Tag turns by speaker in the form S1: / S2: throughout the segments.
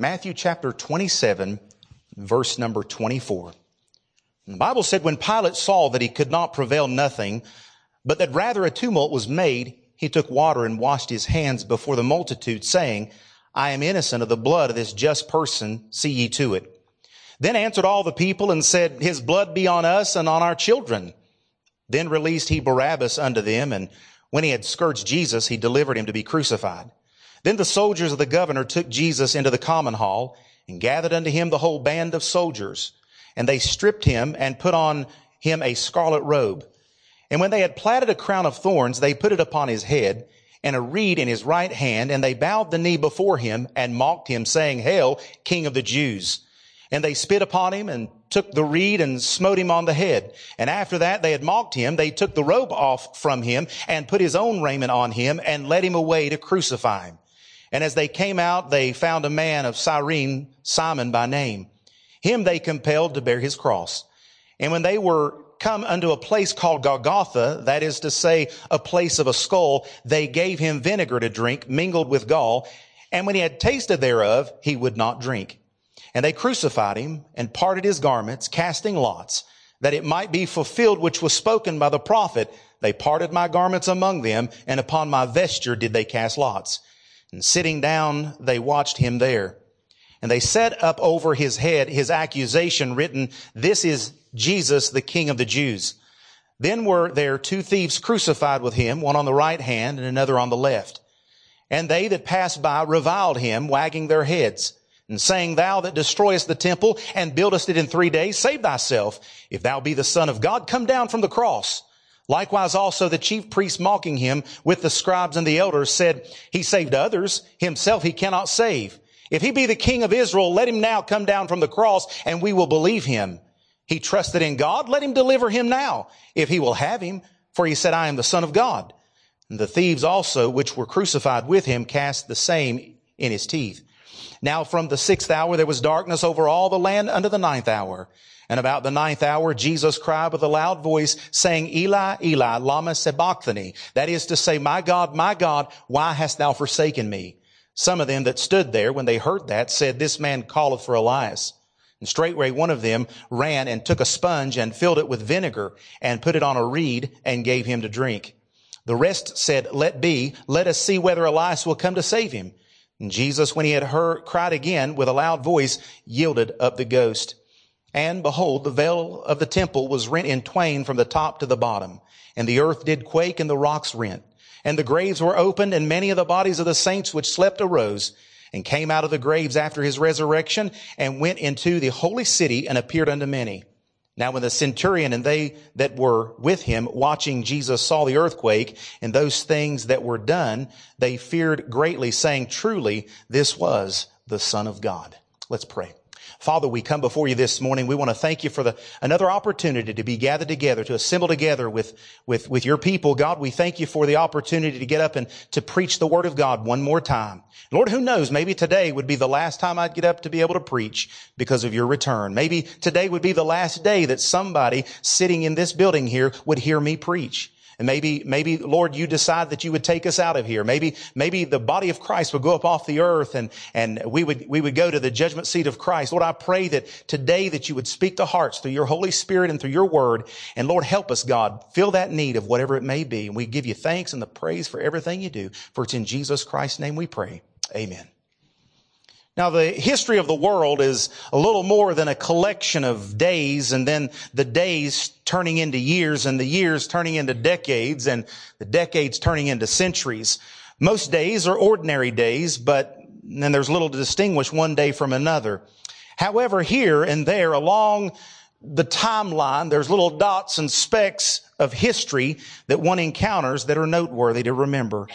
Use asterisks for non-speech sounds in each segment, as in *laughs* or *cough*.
S1: Matthew chapter 27, verse number 24. The Bible said when Pilate saw that he could not prevail nothing, but that rather a tumult was made, he took water and washed his hands before the multitude, saying, I am innocent of the blood of this just person. See ye to it. Then answered all the people and said, His blood be on us and on our children. Then released he Barabbas unto them, and when he had scourged Jesus, he delivered him to be crucified. Then the soldiers of the governor took Jesus into the common hall and gathered unto him the whole band of soldiers. And they stripped him and put on him a scarlet robe. And when they had platted a crown of thorns, they put it upon his head and a reed in his right hand. And they bowed the knee before him and mocked him, saying, Hail, King of the Jews. And they spit upon him and took the reed and smote him on the head. And after that they had mocked him. They took the robe off from him and put his own raiment on him and led him away to crucify him. And as they came out, they found a man of Cyrene, Simon by name. Him they compelled to bear his cross. And when they were come unto a place called Golgotha, that is to say, a place of a skull, they gave him vinegar to drink mingled with gall. And when he had tasted thereof, he would not drink. And they crucified him and parted his garments, casting lots, that it might be fulfilled which was spoken by the prophet. They parted my garments among them, and upon my vesture did they cast lots. And sitting down, they watched him there. And they set up over his head his accusation written, This is Jesus, the King of the Jews. Then were there two thieves crucified with him, one on the right hand and another on the left. And they that passed by reviled him, wagging their heads and saying, Thou that destroyest the temple and buildest it in three days, save thyself. If thou be the son of God, come down from the cross. Likewise also the chief priests mocking him with the scribes and the elders said, He saved others, himself he cannot save. If he be the king of Israel, let him now come down from the cross and we will believe him. He trusted in God, let him deliver him now, if he will have him, for he said, I am the son of God. And the thieves also, which were crucified with him, cast the same in his teeth. Now from the sixth hour there was darkness over all the land unto the ninth hour. And about the ninth hour, Jesus cried with a loud voice, saying, Eli, Eli, lama sabachthani. That is to say, my God, my God, why hast thou forsaken me? Some of them that stood there, when they heard that, said, This man calleth for Elias. And straightway one of them ran and took a sponge and filled it with vinegar and put it on a reed and gave him to drink. The rest said, Let be, let us see whether Elias will come to save him. And Jesus, when he had heard, cried again with a loud voice, yielded up the ghost. And behold, the veil of the temple was rent in twain from the top to the bottom. And the earth did quake and the rocks rent. And the graves were opened and many of the bodies of the saints which slept arose and came out of the graves after his resurrection and went into the holy city and appeared unto many. Now when the centurion and they that were with him watching Jesus saw the earthquake and those things that were done, they feared greatly saying, truly, this was the son of God. Let's pray. Father, we come before you this morning. We want to thank you for the, another opportunity to be gathered together, to assemble together with, with, with your people. God, we thank you for the opportunity to get up and to preach the word of God one more time. Lord, who knows? Maybe today would be the last time I'd get up to be able to preach because of your return. Maybe today would be the last day that somebody sitting in this building here would hear me preach. And maybe, maybe, Lord, you decide that you would take us out of here. Maybe, maybe the body of Christ would go up off the earth and, and we would, we would go to the judgment seat of Christ. Lord, I pray that today that you would speak to hearts through your Holy Spirit and through your word. And Lord, help us, God, fill that need of whatever it may be. And we give you thanks and the praise for everything you do. For it's in Jesus Christ's name we pray. Amen. Now the history of the world is a little more than a collection of days and then the days turning into years and the years turning into decades and the decades turning into centuries. Most days are ordinary days, but then there's little to distinguish one day from another. However, here and there along the timeline, there's little dots and specks of history that one encounters that are noteworthy to remember.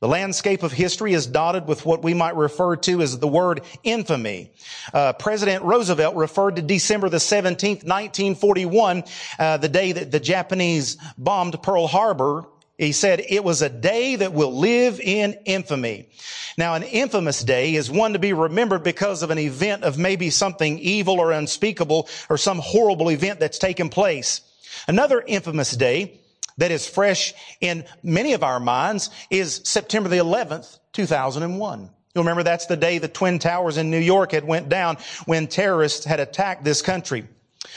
S1: The landscape of history is dotted with what we might refer to as the word infamy. Uh, President Roosevelt referred to December the 17th, 1941, uh, the day that the Japanese bombed Pearl Harbor. He said it was a day that will live in infamy. Now, an infamous day is one to be remembered because of an event of maybe something evil or unspeakable or some horrible event that's taken place. Another infamous day that is fresh in many of our minds is September the 11th, 2001. You'll remember that's the day the Twin Towers in New York had went down when terrorists had attacked this country.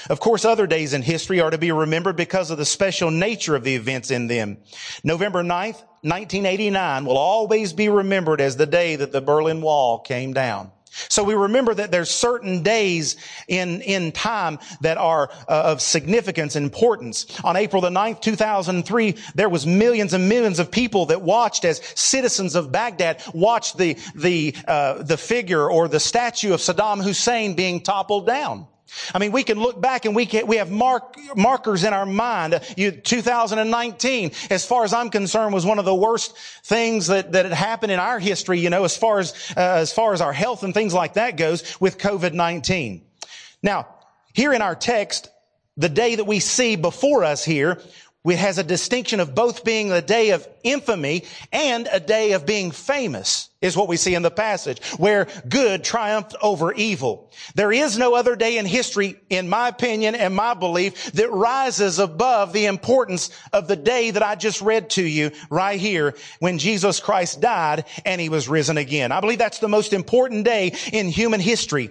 S1: Of course, other days in history are to be remembered because of the special nature of the events in them. November 9th, 1989 will always be remembered as the day that the Berlin Wall came down. So we remember that there's certain days in, in time that are uh, of significance and importance. On April the 9th, 2003, there was millions and millions of people that watched as citizens of Baghdad watched the, the, uh, the figure or the statue of Saddam Hussein being toppled down. I mean, we can look back and we can, we have mark, markers in our mind. You, 2019, as far as I'm concerned, was one of the worst things that, that had happened in our history, you know, as far as, uh, as far as our health and things like that goes with COVID-19. Now, here in our text, the day that we see before us here, it has a distinction of both being a day of infamy and a day of being famous is what we see in the passage where good triumphed over evil. There is no other day in history, in my opinion and my belief, that rises above the importance of the day that I just read to you right here when Jesus Christ died and he was risen again. I believe that's the most important day in human history.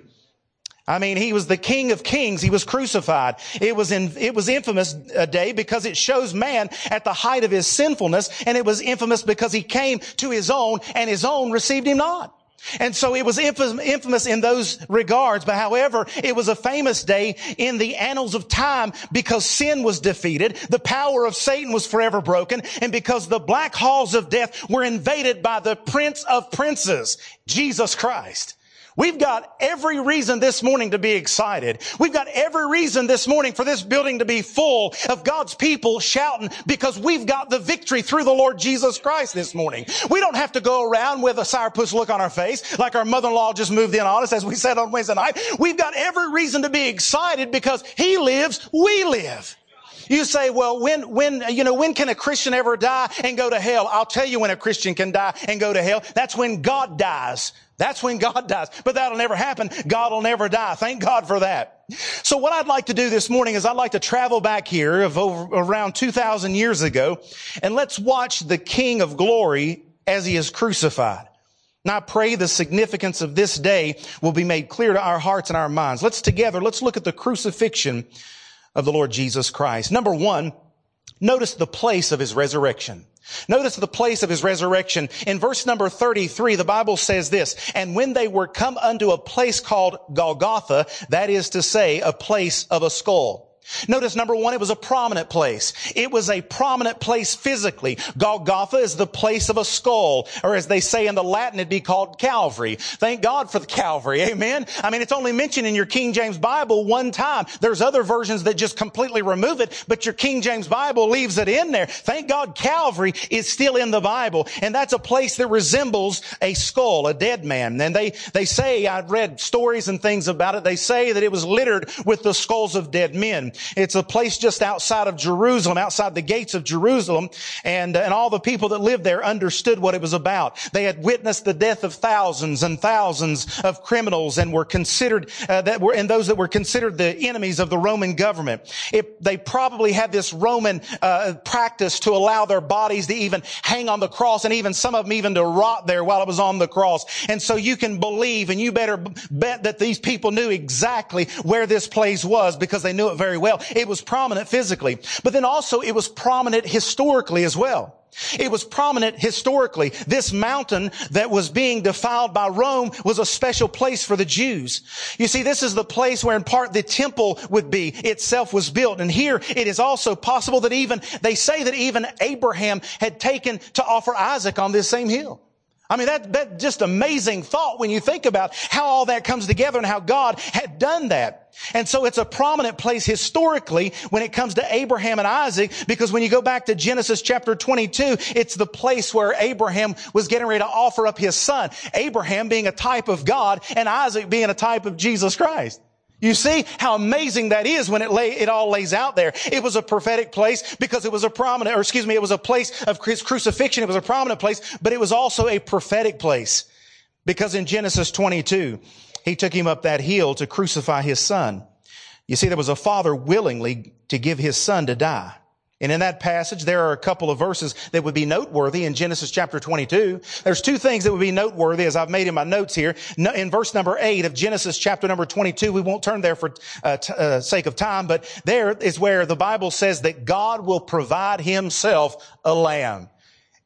S1: I mean, he was the King of Kings. He was crucified. It was in, it was infamous a day because it shows man at the height of his sinfulness, and it was infamous because he came to his own, and his own received him not. And so it was infamous in those regards, but however, it was a famous day in the annals of time because sin was defeated, the power of Satan was forever broken, and because the black halls of death were invaded by the Prince of Princes, Jesus Christ. We've got every reason this morning to be excited. We've got every reason this morning for this building to be full of God's people shouting because we've got the victory through the Lord Jesus Christ this morning. We don't have to go around with a sourpuss look on our face like our mother-in-law just moved in on us as we said on Wednesday night. We've got every reason to be excited because He lives, we live. You say, well, when, when, you know, when can a Christian ever die and go to hell? I'll tell you when a Christian can die and go to hell. That's when God dies. That's when God dies. But that'll never happen. God will never die. Thank God for that. So what I'd like to do this morning is I'd like to travel back here of over, around 2,000 years ago and let's watch the King of glory as he is crucified. Now I pray the significance of this day will be made clear to our hearts and our minds. Let's together, let's look at the crucifixion of the Lord Jesus Christ. Number one, notice the place of his resurrection. Notice the place of his resurrection. In verse number 33, the Bible says this, and when they were come unto a place called Golgotha, that is to say, a place of a skull. Notice number one, it was a prominent place. It was a prominent place physically. Golgotha is the place of a skull, or as they say in the Latin, it'd be called Calvary. Thank God for the Calvary. *laughs* Amen. I mean, it's only mentioned in your King James Bible one time. There's other versions that just completely remove it, but your King James Bible leaves it in there. Thank God Calvary is still in the Bible. And that's a place that resembles a skull, a dead man. And they, they say, I've read stories and things about it. They say that it was littered with the skulls of dead men. It's a place just outside of Jerusalem, outside the gates of Jerusalem. And, and all the people that lived there understood what it was about. They had witnessed the death of thousands and thousands of criminals and were considered, uh, that were, and those that were considered the enemies of the Roman government. It, they probably had this Roman, uh, practice to allow their bodies to even hang on the cross and even some of them even to rot there while it was on the cross. And so you can believe and you better bet that these people knew exactly where this place was because they knew it very well. It was prominent physically, but then also it was prominent historically as well. It was prominent historically. This mountain that was being defiled by Rome was a special place for the Jews. You see, this is the place where in part the temple would be itself was built. And here it is also possible that even, they say that even Abraham had taken to offer Isaac on this same hill. I mean, that, that just amazing thought when you think about how all that comes together and how God had done that. And so it's a prominent place historically when it comes to Abraham and Isaac, because when you go back to Genesis chapter 22, it's the place where Abraham was getting ready to offer up his son. Abraham being a type of God and Isaac being a type of Jesus Christ. You see how amazing that is when it lay, it all lays out there. It was a prophetic place because it was a prominent, or excuse me, it was a place of his crucifixion. It was a prominent place, but it was also a prophetic place because in Genesis 22, he took him up that hill to crucify his son. You see, there was a father willingly to give his son to die. And in that passage, there are a couple of verses that would be noteworthy in Genesis chapter 22. There's two things that would be noteworthy as I've made in my notes here. In verse number 8 of Genesis chapter number 22, we won't turn there for uh, t- uh, sake of time, but there is where the Bible says that God will provide himself a lamb.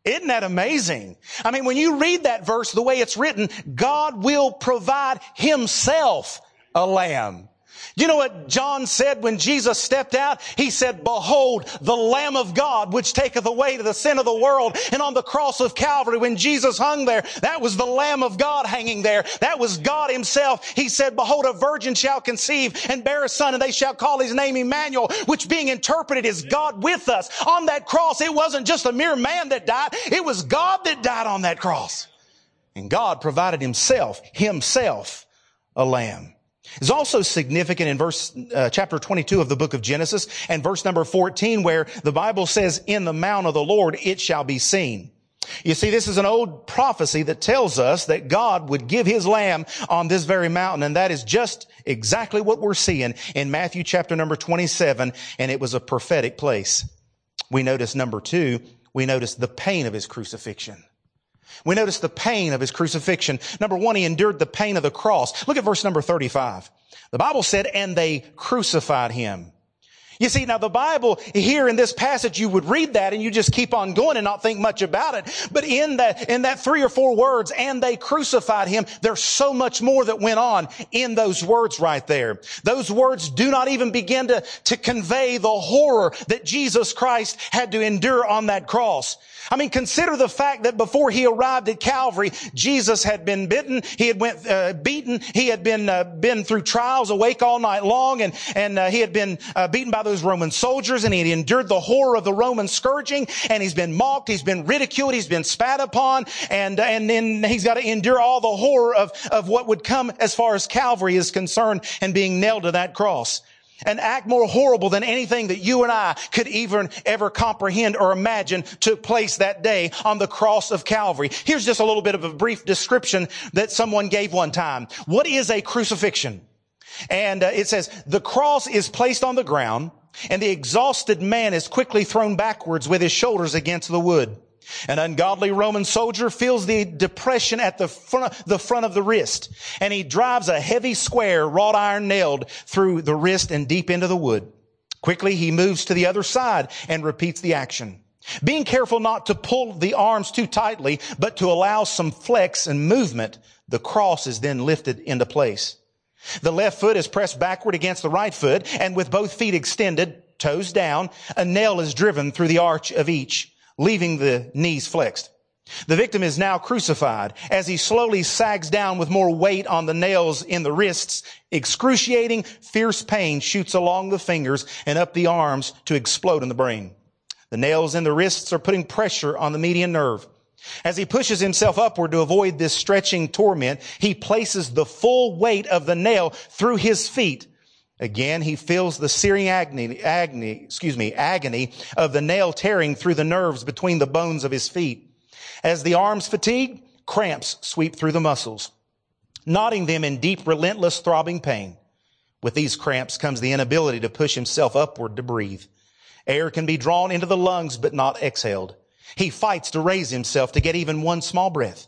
S1: Isn't that amazing? I mean, when you read that verse the way it's written, God will provide himself a lamb. You know what John said when Jesus stepped out? He said, behold, the Lamb of God, which taketh away the sin of the world. And on the cross of Calvary, when Jesus hung there, that was the Lamb of God hanging there. That was God himself. He said, behold, a virgin shall conceive and bear a son, and they shall call his name Emmanuel, which being interpreted is God with us. On that cross, it wasn't just a mere man that died. It was God that died on that cross. And God provided himself, himself, a lamb. It's also significant in verse, uh, chapter 22 of the book of Genesis and verse number 14 where the Bible says, in the mount of the Lord it shall be seen. You see, this is an old prophecy that tells us that God would give his lamb on this very mountain. And that is just exactly what we're seeing in Matthew chapter number 27. And it was a prophetic place. We notice number two, we notice the pain of his crucifixion. We notice the pain of his crucifixion. Number one, he endured the pain of the cross. Look at verse number 35. The Bible said, and they crucified him. You see, now the Bible here in this passage, you would read that and you just keep on going and not think much about it. But in that, in that three or four words, and they crucified him, there's so much more that went on in those words right there. Those words do not even begin to, to convey the horror that Jesus Christ had to endure on that cross. I mean, consider the fact that before he arrived at Calvary, Jesus had been bitten, he had went uh, beaten, he had been uh, been through trials, awake all night long, and and uh, he had been uh, beaten by those Roman soldiers, and he had endured the horror of the Roman scourging, and he's been mocked, he's been ridiculed, he's been spat upon, and and then he's got to endure all the horror of of what would come as far as Calvary is concerned, and being nailed to that cross. An act more horrible than anything that you and I could even ever comprehend or imagine took place that day on the cross of Calvary. Here's just a little bit of a brief description that someone gave one time. What is a crucifixion? And uh, it says, the cross is placed on the ground and the exhausted man is quickly thrown backwards with his shoulders against the wood. An ungodly Roman soldier feels the depression at the front, the front of the wrist, and he drives a heavy square wrought iron nailed through the wrist and deep into the wood. Quickly, he moves to the other side and repeats the action. Being careful not to pull the arms too tightly, but to allow some flex and movement, the cross is then lifted into place. The left foot is pressed backward against the right foot, and with both feet extended, toes down, a nail is driven through the arch of each leaving the knees flexed. The victim is now crucified as he slowly sags down with more weight on the nails in the wrists. Excruciating, fierce pain shoots along the fingers and up the arms to explode in the brain. The nails in the wrists are putting pressure on the median nerve. As he pushes himself upward to avoid this stretching torment, he places the full weight of the nail through his feet Again, he feels the searing agony, agony, excuse me, agony of the nail tearing through the nerves between the bones of his feet. As the arms fatigue, cramps sweep through the muscles, knotting them in deep, relentless, throbbing pain. With these cramps comes the inability to push himself upward to breathe. Air can be drawn into the lungs, but not exhaled. He fights to raise himself to get even one small breath.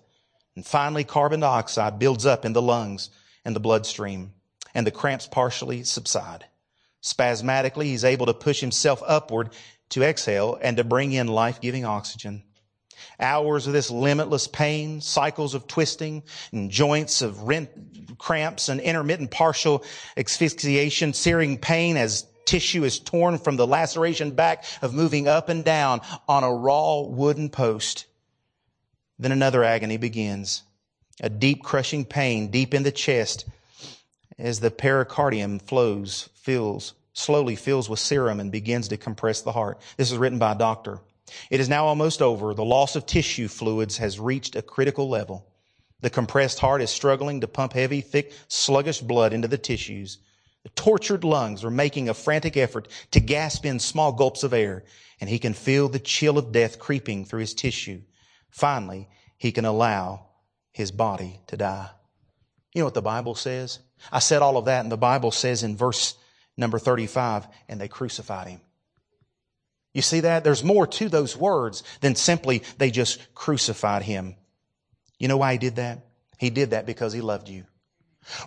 S1: And finally, carbon dioxide builds up in the lungs and the bloodstream and the cramps partially subside. Spasmodically, he's able to push himself upward to exhale and to bring in life-giving oxygen. Hours of this limitless pain, cycles of twisting and joints of rent, cramps and intermittent partial asphyxiation, searing pain as tissue is torn from the laceration back of moving up and down on a raw wooden post. Then another agony begins. A deep crushing pain deep in the chest as the pericardium flows, fills, slowly fills with serum and begins to compress the heart. This is written by a doctor. It is now almost over. The loss of tissue fluids has reached a critical level. The compressed heart is struggling to pump heavy, thick, sluggish blood into the tissues. Tortured lungs are making a frantic effort to gasp in small gulps of air, and he can feel the chill of death creeping through his tissue. Finally, he can allow his body to die. You know what the Bible says? I said all of that, and the Bible says in verse number 35, and they crucified him. You see that? There's more to those words than simply they just crucified him. You know why he did that? He did that because he loved you.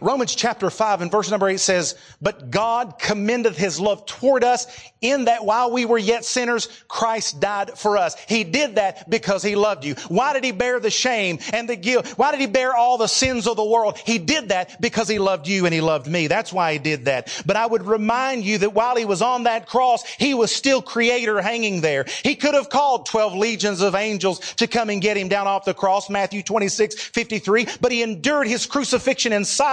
S1: Romans chapter 5 and verse number 8 says, But God commendeth his love toward us in that while we were yet sinners, Christ died for us. He did that because he loved you. Why did he bear the shame and the guilt? Why did he bear all the sins of the world? He did that because he loved you and he loved me. That's why he did that. But I would remind you that while he was on that cross, he was still creator hanging there. He could have called 12 legions of angels to come and get him down off the cross, Matthew 26, 53, but he endured his crucifixion in silence,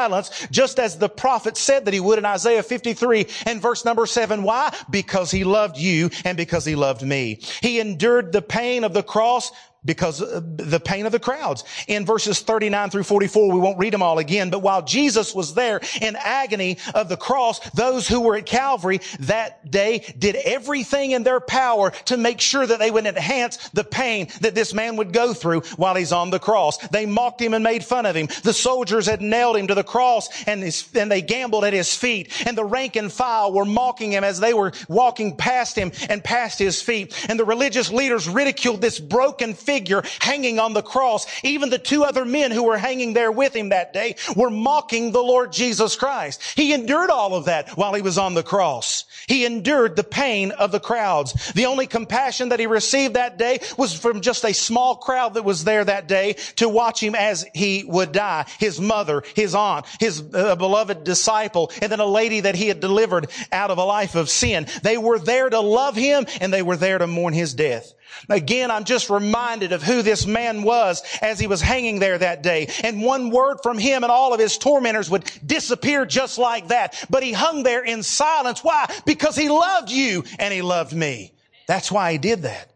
S1: just as the prophet said that he would in Isaiah 53 and verse number 7. Why? Because he loved you and because he loved me. He endured the pain of the cross because the pain of the crowds. In verses 39 through 44, we won't read them all again, but while Jesus was there in agony of the cross, those who were at Calvary that day did everything in their power to make sure that they would enhance the pain that this man would go through while he's on the cross. They mocked him and made fun of him. The soldiers had nailed him to the cross and, his, and they gambled at his feet. And the rank and file were mocking him as they were walking past him and past his feet. And the religious leaders ridiculed this broken figure figure hanging on the cross. Even the two other men who were hanging there with him that day were mocking the Lord Jesus Christ. He endured all of that while he was on the cross. He endured the pain of the crowds. The only compassion that he received that day was from just a small crowd that was there that day to watch him as he would die. His mother, his aunt, his uh, beloved disciple, and then a lady that he had delivered out of a life of sin. They were there to love him and they were there to mourn his death. Again, I'm just reminded of who this man was as he was hanging there that day. And one word from him and all of his tormentors would disappear just like that. But he hung there in silence. Why? Because he loved you and he loved me. That's why he did that.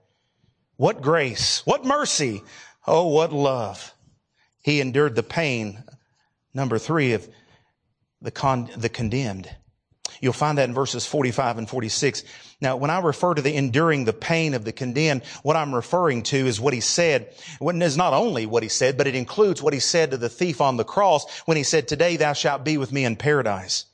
S1: What grace, what mercy. Oh, what love. He endured the pain. Number three of the, con- the condemned. You'll find that in verses 45 and 46. Now, when I refer to the enduring the pain of the condemned, what I'm referring to is what he said. It is not only what he said, but it includes what he said to the thief on the cross when he said, today thou shalt be with me in paradise.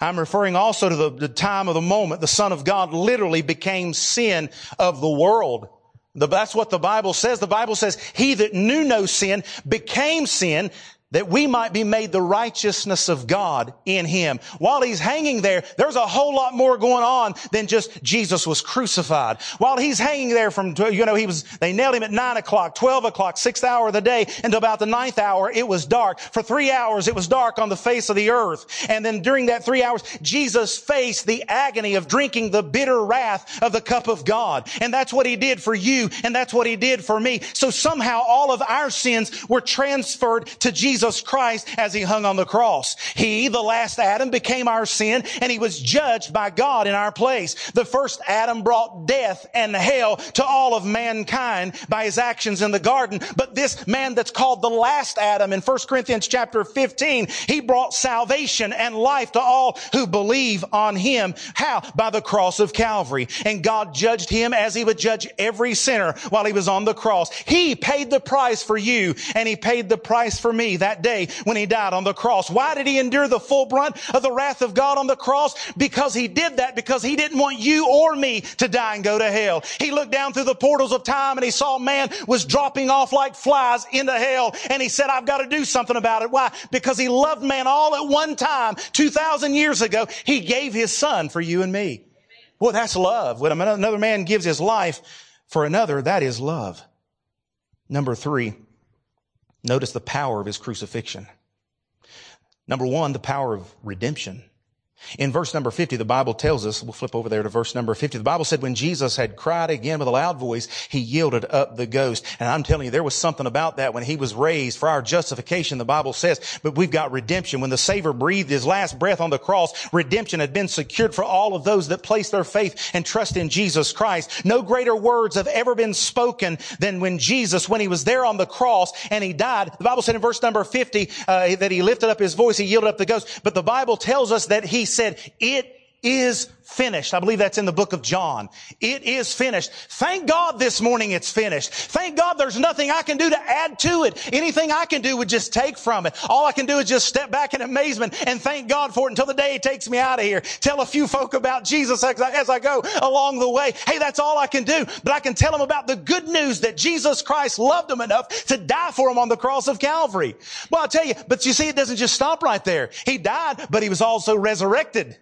S1: I'm referring also to the, the time of the moment the Son of God literally became sin of the world. The, that's what the Bible says. The Bible says, he that knew no sin became sin that we might be made the righteousness of God in him. While he's hanging there, there's a whole lot more going on than just Jesus was crucified. While he's hanging there from, you know, he was, they nailed him at nine o'clock, 12 o'clock, sixth hour of the day, until about the ninth hour, it was dark. For three hours, it was dark on the face of the earth. And then during that three hours, Jesus faced the agony of drinking the bitter wrath of the cup of God. And that's what he did for you, and that's what he did for me. So somehow all of our sins were transferred to Jesus Jesus Christ as he hung on the cross. He, the last Adam, became our sin and he was judged by God in our place. The first Adam brought death and hell to all of mankind by his actions in the garden. But this man that's called the last Adam in 1 Corinthians chapter 15, he brought salvation and life to all who believe on him. How? By the cross of Calvary. And God judged him as he would judge every sinner while he was on the cross. He paid the price for you and he paid the price for me that day when he died on the cross. Why did he endure the full brunt of the wrath of God on the cross? Because he did that because he didn't want you or me to die and go to hell. He looked down through the portals of time and he saw man was dropping off like flies into hell and he said, I've got to do something about it. Why? Because he loved man all at one time, 2,000 years ago. He gave his son for you and me. Well, that's love. When another man gives his life for another, that is love. Number three, Notice the power of his crucifixion. Number one, the power of redemption. In verse number 50, the Bible tells us, we'll flip over there to verse number 50. The Bible said when Jesus had cried again with a loud voice, he yielded up the ghost. And I'm telling you, there was something about that when he was raised for our justification, the Bible says, but we've got redemption. When the Savior breathed his last breath on the cross, redemption had been secured for all of those that place their faith and trust in Jesus Christ. No greater words have ever been spoken than when Jesus, when he was there on the cross and he died. The Bible said in verse number 50, uh, that he lifted up his voice, he yielded up the ghost. But the Bible tells us that he said, it is finished. I believe that's in the book of John. It is finished. Thank God this morning it's finished. Thank God there's nothing I can do to add to it. Anything I can do would just take from it. All I can do is just step back in amazement and thank God for it until the day He takes me out of here. Tell a few folk about Jesus as I, as I go along the way. Hey, that's all I can do. But I can tell them about the good news that Jesus Christ loved them enough to die for them on the cross of Calvary. Well, I'll tell you, but you see, it doesn't just stop right there. He died, but He was also resurrected.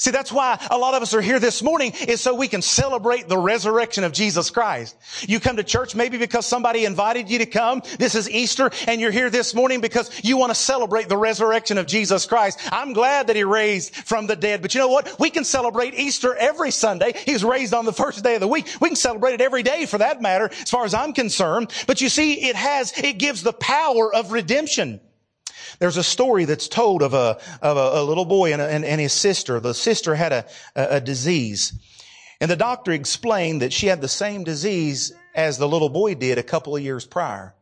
S1: See, that's why a lot of us are here this morning is so we can celebrate the resurrection of Jesus Christ. You come to church maybe because somebody invited you to come. This is Easter and you're here this morning because you want to celebrate the resurrection of Jesus Christ. I'm glad that he raised from the dead. But you know what? We can celebrate Easter every Sunday. He's raised on the first day of the week. We can celebrate it every day for that matter, as far as I'm concerned. But you see, it has, it gives the power of redemption. There's a story that's told of a, of a, a little boy and, a, and, and, his sister. The sister had a, a disease. And the doctor explained that she had the same disease as the little boy did a couple of years prior.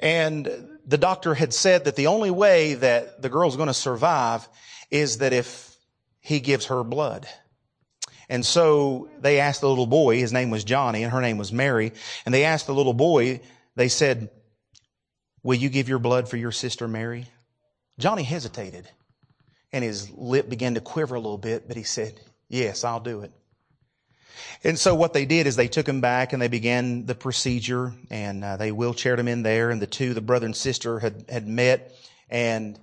S1: And the doctor had said that the only way that the girl's going to survive is that if he gives her blood. And so they asked the little boy, his name was Johnny and her name was Mary, and they asked the little boy, they said, will you give your blood for your sister Mary? Johnny hesitated and his lip began to quiver a little bit, but he said, yes, I'll do it. And so what they did is they took him back and they began the procedure and uh, they wheelchaired him in there and the two, the brother and sister had, had met and,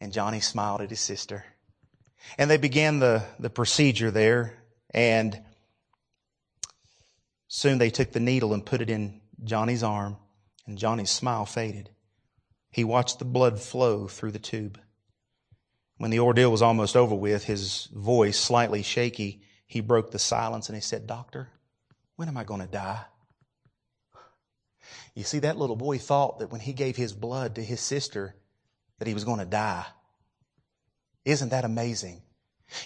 S1: and Johnny smiled at his sister. And they began the, the procedure there and soon they took the needle and put it in Johnny's arm and Johnny's smile faded. He watched the blood flow through the tube. When the ordeal was almost over with, his voice slightly shaky, he broke the silence and he said, Doctor, when am I going to die? You see, that little boy thought that when he gave his blood to his sister, that he was going to die. Isn't that amazing?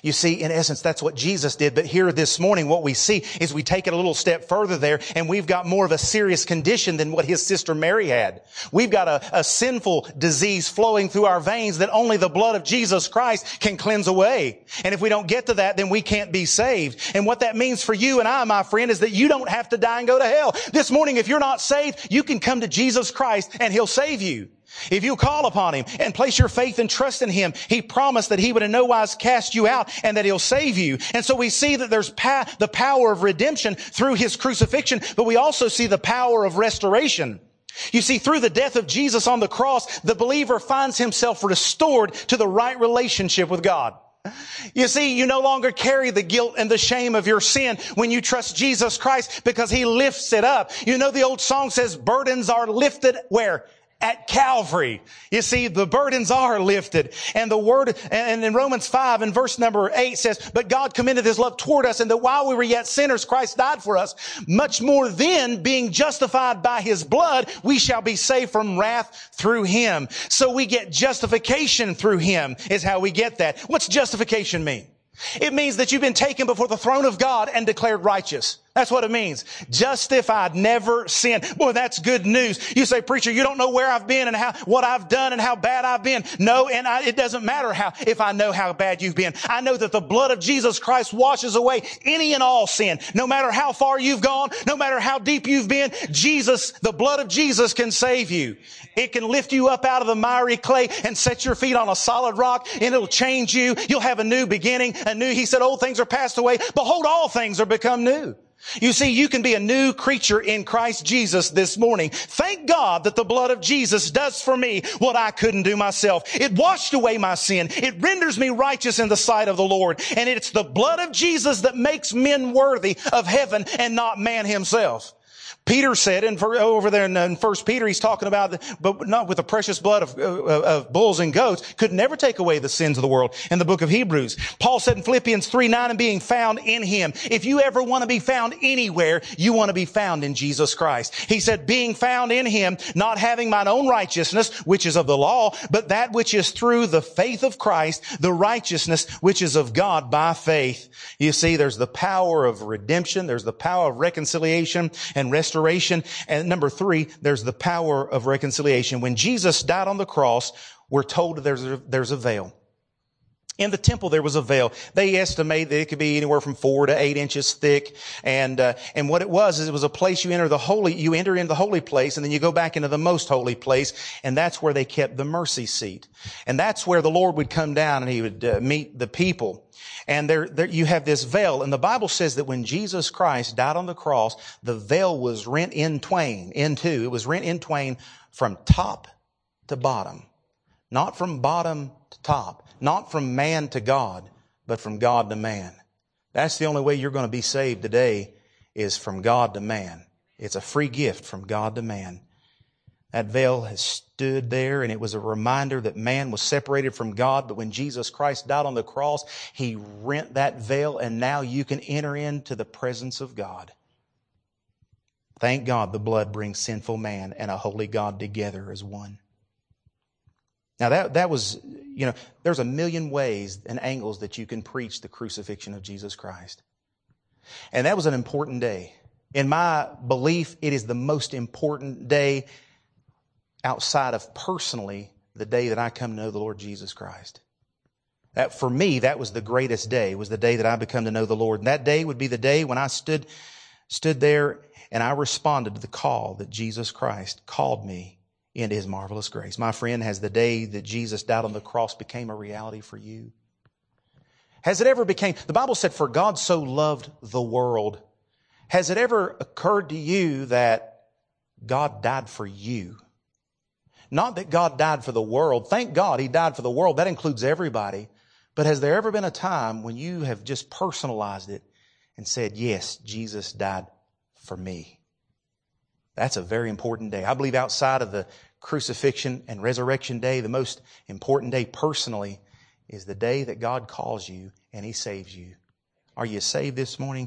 S1: You see, in essence, that's what Jesus did. But here this morning, what we see is we take it a little step further there and we've got more of a serious condition than what his sister Mary had. We've got a, a sinful disease flowing through our veins that only the blood of Jesus Christ can cleanse away. And if we don't get to that, then we can't be saved. And what that means for you and I, my friend, is that you don't have to die and go to hell. This morning, if you're not saved, you can come to Jesus Christ and he'll save you. If you call upon him and place your faith and trust in him, he promised that he would in no wise cast you out and that he'll save you. And so we see that there's pa- the power of redemption through his crucifixion, but we also see the power of restoration. You see, through the death of Jesus on the cross, the believer finds himself restored to the right relationship with God. You see, you no longer carry the guilt and the shame of your sin when you trust Jesus Christ because He lifts it up. You know, the old song says burdens are lifted where? At Calvary. You see, the burdens are lifted. And the word, and in Romans 5 and verse number 8 says, But God commended his love toward us, and that while we were yet sinners, Christ died for us. Much more then, being justified by his blood, we shall be saved from wrath through him. So we get justification through him, is how we get that. What's justification mean? It means that you've been taken before the throne of God and declared righteous. That's what it means. Justified, never sinned. Boy, that's good news. You say, preacher, you don't know where I've been and how, what I've done and how bad I've been. No, and I, it doesn't matter how, if I know how bad you've been. I know that the blood of Jesus Christ washes away any and all sin. No matter how far you've gone, no matter how deep you've been, Jesus, the blood of Jesus can save you. It can lift you up out of the miry clay and set your feet on a solid rock and it'll change you. You'll have a new beginning, a new, he said, old things are passed away. Behold, all things are become new. You see, you can be a new creature in Christ Jesus this morning. Thank God that the blood of Jesus does for me what I couldn't do myself. It washed away my sin. It renders me righteous in the sight of the Lord. And it's the blood of Jesus that makes men worthy of heaven and not man himself. Peter said in, over there in, First Peter, he's talking about, but not with the precious blood of, of, bulls and goats, could never take away the sins of the world. In the book of Hebrews, Paul said in Philippians 3, 9, and being found in him. If you ever want to be found anywhere, you want to be found in Jesus Christ. He said, being found in him, not having mine own righteousness, which is of the law, but that which is through the faith of Christ, the righteousness which is of God by faith. You see, there's the power of redemption, there's the power of reconciliation and restoration restoration. And number three, there's the power of reconciliation. When Jesus died on the cross, we're told there's a, there's a veil. In the temple, there was a veil. They estimate that it could be anywhere from four to eight inches thick. And, uh, and what it was is it was a place you enter the holy, you enter into the holy place and then you go back into the most holy place. And that's where they kept the mercy seat. And that's where the Lord would come down and he would uh, meet the people. And there, there, you have this veil. And the Bible says that when Jesus Christ died on the cross, the veil was rent in twain, in two. It was rent in twain from top to bottom. Not from bottom to top. Not from man to God, but from God to man. That's the only way you're going to be saved today is from God to man. It's a free gift from God to man. That veil has stood there and it was a reminder that man was separated from God. But when Jesus Christ died on the cross, he rent that veil and now you can enter into the presence of God. Thank God the blood brings sinful man and a holy God together as one. Now that, that was, you know, there's a million ways and angles that you can preach the crucifixion of Jesus Christ. And that was an important day. In my belief, it is the most important day outside of personally the day that I come to know the Lord Jesus Christ. That for me, that was the greatest day, was the day that I become to know the Lord. And that day would be the day when I stood, stood there and I responded to the call that Jesus Christ called me into his marvelous grace. My friend, has the day that Jesus died on the cross became a reality for you? Has it ever became, the Bible said, for God so loved the world. Has it ever occurred to you that God died for you? Not that God died for the world. Thank God he died for the world. That includes everybody. But has there ever been a time when you have just personalized it and said, yes, Jesus died for me? That's a very important day. I believe outside of the crucifixion and resurrection day, the most important day personally, is the day that God calls you and He saves you. Are you saved this morning?